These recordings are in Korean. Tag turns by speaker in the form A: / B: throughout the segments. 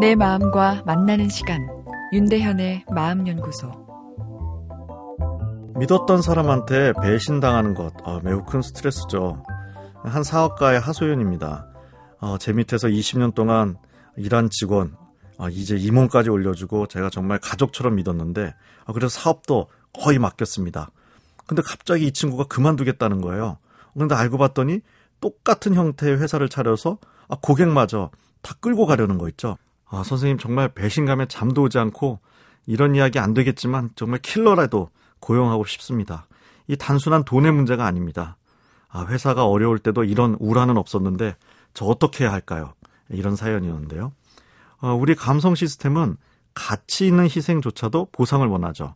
A: 내 마음과 만나는 시간 윤대현의 마음연구소
B: 믿었던 사람한테 배신당하는 것 어, 매우 큰 스트레스죠. 한 사업가의 하소연입니다. 어, 제 밑에서 20년 동안 일한 직원 어, 이제 임원까지 올려주고 제가 정말 가족처럼 믿었는데 어, 그래서 사업도 거의 맡겼습니다. 근데 갑자기 이 친구가 그만두겠다는 거예요. 근데 알고 봤더니 똑같은 형태의 회사를 차려서 아, 고객마저 다 끌고 가려는 거 있죠. 아, 선생님 정말 배신감에 잠도 오지 않고 이런 이야기 안 되겠지만 정말 킬러라도 고용하고 싶습니다. 이 단순한 돈의 문제가 아닙니다. 아, 회사가 어려울 때도 이런 우라는 없었는데 저 어떻게 해야 할까요? 이런 사연이었는데요. 어, 우리 감성 시스템은 가치 있는 희생조차도 보상을 원하죠.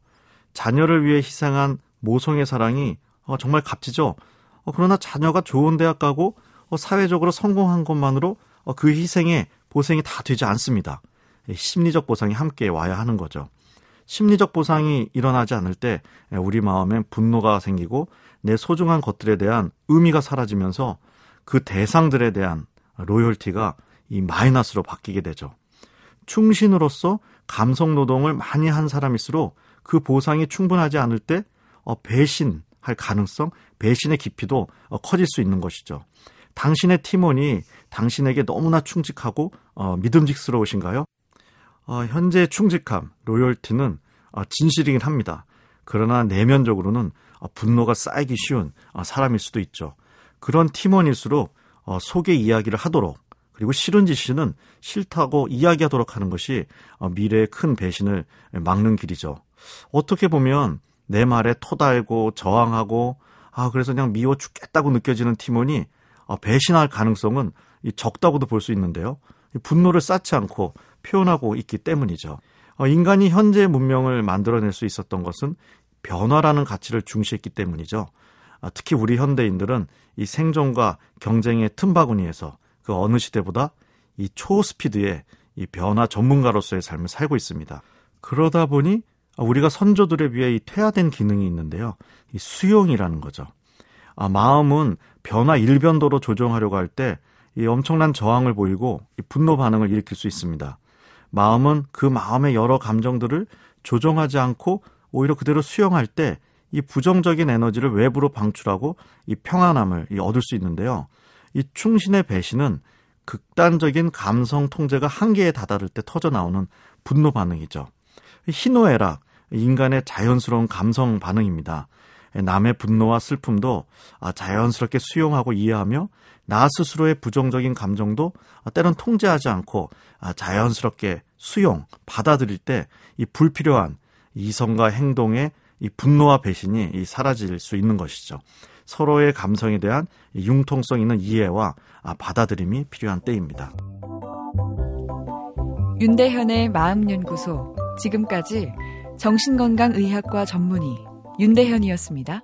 B: 자녀를 위해 희생한 모성의 사랑이 어, 정말 값지죠. 어, 그러나 자녀가 좋은 대학 가고 어, 사회적으로 성공한 것만으로 어, 그 희생에 보상이 다 되지 않습니다. 심리적 보상이 함께 와야 하는 거죠. 심리적 보상이 일어나지 않을 때 우리 마음에 분노가 생기고 내 소중한 것들에 대한 의미가 사라지면서 그 대상들에 대한 로열티가 이 마이너스로 바뀌게 되죠. 충신으로서 감성 노동을 많이 한 사람일수록 그 보상이 충분하지 않을 때 어, 배신할 가능성, 배신의 깊이도 어, 커질 수 있는 것이죠. 당신의 팀원이 당신에게 너무나 충직하고 어, 믿음직스러우신가요? 어, 현재 충직함, 로열티는 어, 진실이긴 합니다. 그러나 내면적으로는 어, 분노가 쌓이기 쉬운 어, 사람일 수도 있죠. 그런 팀원일수록 어, 속의 이야기를 하도록 그리고 싫은 짓이는 싫다고 이야기하도록 하는 것이 어, 미래의 큰 배신을 막는 길이죠. 어떻게 보면 내 말에 토달고 저항하고 아 그래서 그냥 미워 죽겠다고 느껴지는 팀원이 어, 배신할 가능성은 적다고도 볼 수 있는데요. 분노를 쌓지 않고 표현하고 있기 때문이죠. 어, 인간이 현재 문명을 만들어낼 수 있었던 것은 변화라는 가치를 중시했기 때문이죠. 아, 특히 우리 현대인들은 이 생존과 경쟁의 틈바구니에서 그 어느 시대보다 이 초스피드의 이 변화 전문가로서의 삶을 살고 있습니다. 그러다 보니 우리가 선조들에 비해 이 퇴화된 기능이 있는데요. 이 수용이라는 거죠. 아, 마음은 변화 일변도로 조정하려고 할 때 이 엄청난 저항을 보이고 이 분노 반응을 일으킬 수 있습니다. 마음은 그 마음의 여러 감정들을 조정하지 않고 오히려 그대로 수용할 때 이 부정적인 에너지를 외부로 방출하고 이 평안함을 얻을 수 있는데요. 이 충신의 배신은 극단적인 감성 통제가 한계에 다다를 때 터져 나오는 분노 반응이죠. 희노애락, 인간의 자연스러운 감성 반응입니다. 남의 분노와 슬픔도 아, 자연스럽게 수용하고 이해하며 나 스스로의 부정적인 감정도 때론 통제하지 않고 아, 자연스럽게 수용, 받아들일 때 이 불필요한 이성과 행동의 이 분노와 배신이 사라질 수 있는 것이죠. 서로의 감성에 대한 융통성 있는 이해와 아, 받아들임이 필요한 때입니다.
A: 윤대현의 마음연구소 지금까지 정신건강의학과 전문의 윤대현이었습니다.